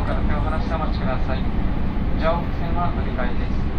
です。ドアから手を離してお待ちください。上北線は乗り換えです。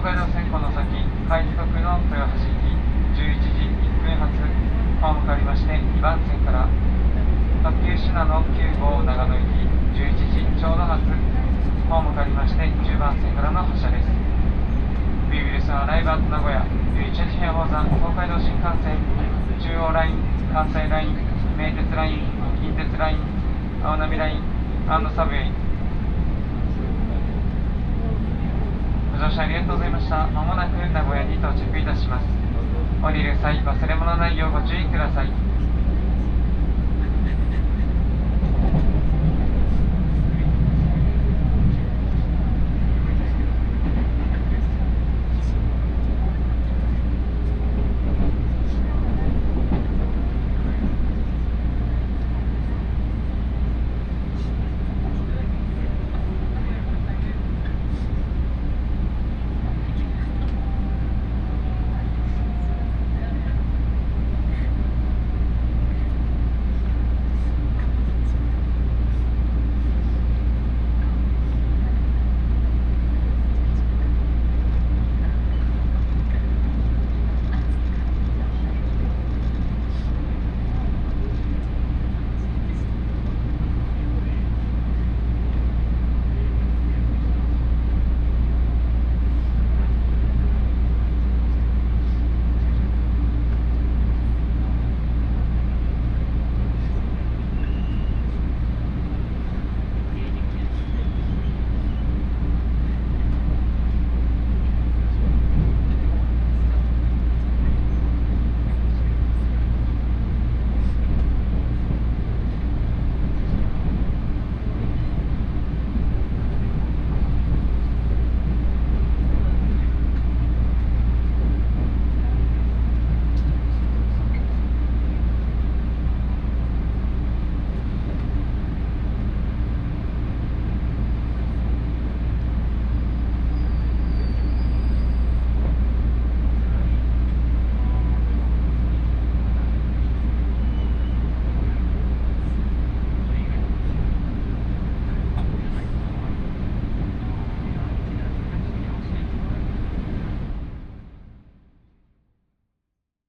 東海道線この先海徳の豊橋行き11時1分発ホームかわりまして2番線から特急品の9号長野行き11時ちょうど発ホームかわりまして10番線からの発車です。ビビルスのライブアット名古屋11時平方山東海道新幹線中央ライン関西ライン名鉄ライン近鉄ライン青波ラインサブウェイご乗車ありがとうございました。まもなく名古屋に到着いたします。降りる際、忘れ物ないようご注意ください。